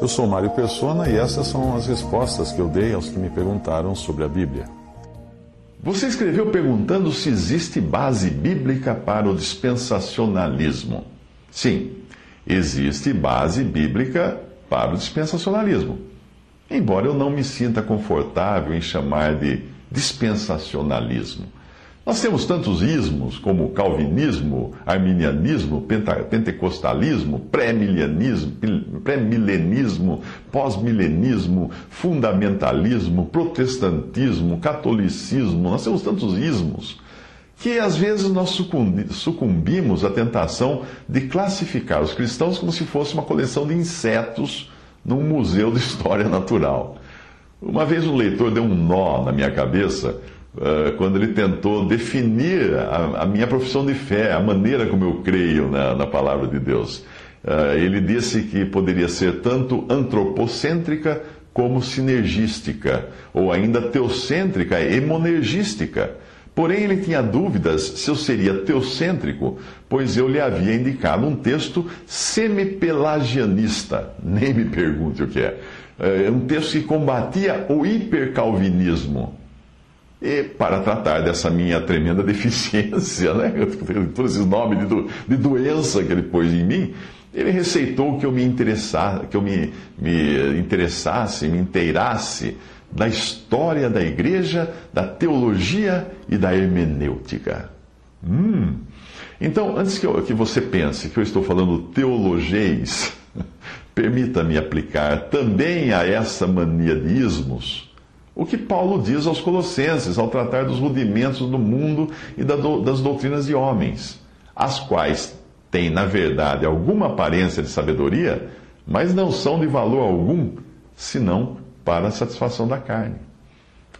Eu sou Mário Persona e essas são as respostas que eu dei aos que me perguntaram sobre a Bíblia. Você escreveu perguntando se existe base bíblica para o dispensacionalismo. Sim, existe base bíblica para o dispensacionalismo. Embora eu não me sinta confortável em chamar de dispensacionalismo. Nós temos tantos ismos como calvinismo, arminianismo, pentecostalismo, pré-milenismo, pré-milenismo, pós-milenismo, fundamentalismo, protestantismo, catolicismo. Nós temos tantos ismos que às vezes nós sucumbimos à tentação de classificar os cristãos como se fosse uma coleção de insetos num museu de história natural. Uma vez um leitor deu um nó na minha cabeça quando ele tentou definir a, a, minha profissão de fé, a maneira como eu creio na, na palavra de Deus. Uh, ele disse que poderia ser tanto antropocêntrica como sinergística, ou ainda teocêntrica e monergística. Porém, ele tinha dúvidas se eu seria teocêntrico, pois eu lhe havia indicado um texto semipelagianista. Nem me pergunte o que é. É um texto que combatia o hipercalvinismo. E para tratar dessa minha tremenda deficiência, né? todos esses nomes de, do, de doença que ele pôs em mim, ele receitou que eu me interessasse, que eu me, me interessasse, me inteirasse da história da igreja, da teologia e da hermenêutica. Hum. Então, antes que, eu, que você pense que eu estou falando teologês, permita-me aplicar também a essa mania de ismos o que Paulo diz aos Colossenses ao tratar dos rudimentos do mundo e das doutrinas de homens, as quais têm, na verdade, alguma aparência de sabedoria, mas não são de valor algum, senão para a satisfação da carne.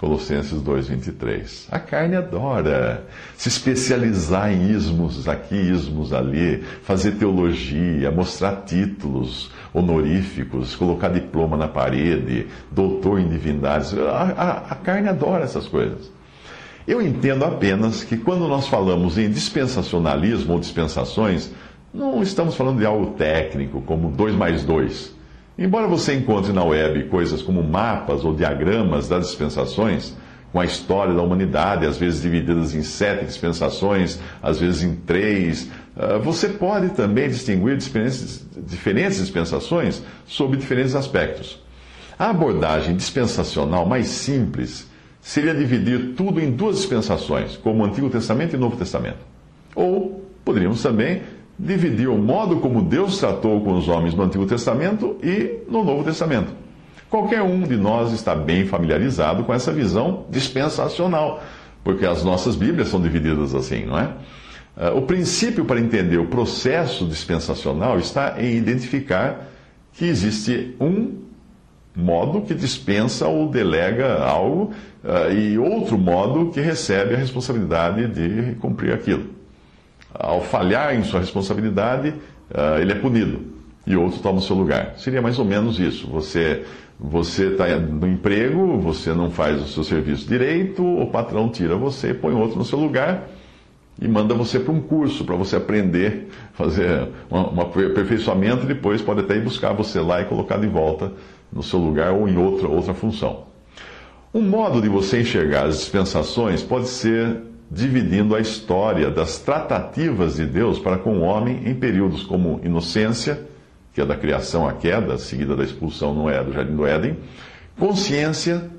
Colossenses 2,23. A carne adora se especializar em ismos aqui, ismos ali, fazer teologia, mostrar títulos honoríficos, colocar diploma na parede, doutor em divindades. A, a, a carne adora essas coisas. Eu entendo apenas que quando nós falamos em dispensacionalismo ou dispensações, não estamos falando de algo técnico, como 2 mais 2 Embora você encontre na web coisas como mapas ou diagramas das dispensações, com a história da humanidade, às vezes divididas em sete dispensações, às vezes em três, você pode também distinguir diferentes, diferentes dispensações sob diferentes aspectos. A abordagem dispensacional mais simples seria dividir tudo em duas dispensações, como o Antigo Testamento e o Novo Testamento. Ou poderíamos também dividir o modo como Deus tratou com os homens no Antigo Testamento e no Novo Testamento. Qualquer um de nós está bem familiarizado com essa visão dispensacional, porque as nossas Bíblias são divididas assim, não é? Ah, o princípio para entender o processo dispensacional está em identificar que existe um modo que dispensa ou delega algo ah, e outro modo que recebe a responsabilidade de cumprir aquilo ao falhar em sua responsabilidade, uh, ele é punido e outro toma o seu lugar. Seria mais ou menos isso. Você você está no emprego, você não faz o seu serviço direito, o patrão tira você, põe outro no seu lugar e manda você para um curso para você aprender, fazer um, aperfeiçoamento e depois pode até ir buscar você lá e colocar de volta no seu lugar ou em outra, outra função. Um modo de você enxergar as dispensações pode ser dividindo a história das tratativas de Deus para com o homem em períodos como inocência, que é da criação à queda, seguida da expulsão no do Jardim do Éden, consciência,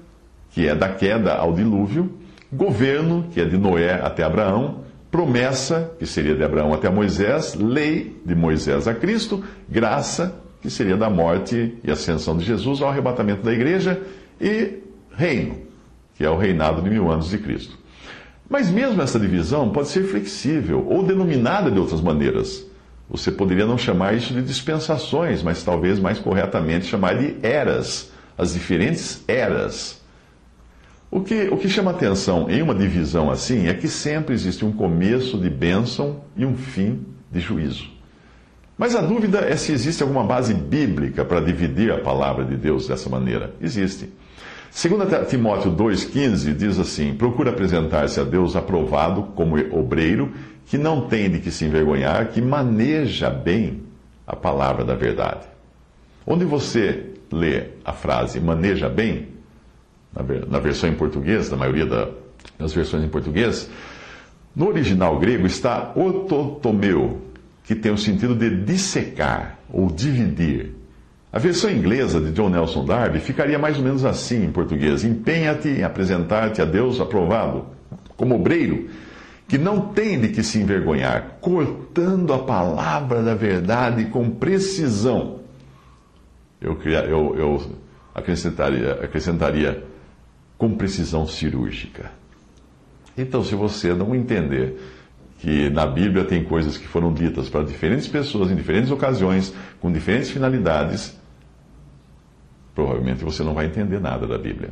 que é da queda ao dilúvio, governo, que é de Noé até Abraão, promessa, que seria de Abraão até Moisés, lei, de Moisés a Cristo, graça, que seria da morte e ascensão de Jesus ao arrebatamento da igreja, e reino, que é o reinado de mil anos de Cristo. Mas mesmo essa divisão pode ser flexível ou denominada de outras maneiras. Você poderia não chamar isso de dispensações, mas talvez mais corretamente chamar de eras, as diferentes eras. O que, o que chama atenção em uma divisão assim é que sempre existe um começo de bênção e um fim de juízo. Mas a dúvida é se existe alguma base bíblica para dividir a palavra de Deus dessa maneira. Existe. Segundo Timóteo 2,15 diz assim: procura apresentar-se a Deus aprovado como obreiro, que não tem de que se envergonhar, que maneja bem a palavra da verdade. Onde você lê a frase maneja bem, na versão em português, na maioria das versões em português, no original grego está ototomeu, que tem o sentido de dissecar ou dividir. A versão inglesa de John Nelson Darby ficaria mais ou menos assim em português: Empenha-te em apresentar-te a Deus aprovado, como obreiro, que não tem de que se envergonhar, cortando a palavra da verdade com precisão. Eu, eu, eu acrescentaria, acrescentaria com precisão cirúrgica. Então, se você não entender que na Bíblia tem coisas que foram ditas para diferentes pessoas em diferentes ocasiões, com diferentes finalidades, provavelmente você não vai entender nada da Bíblia.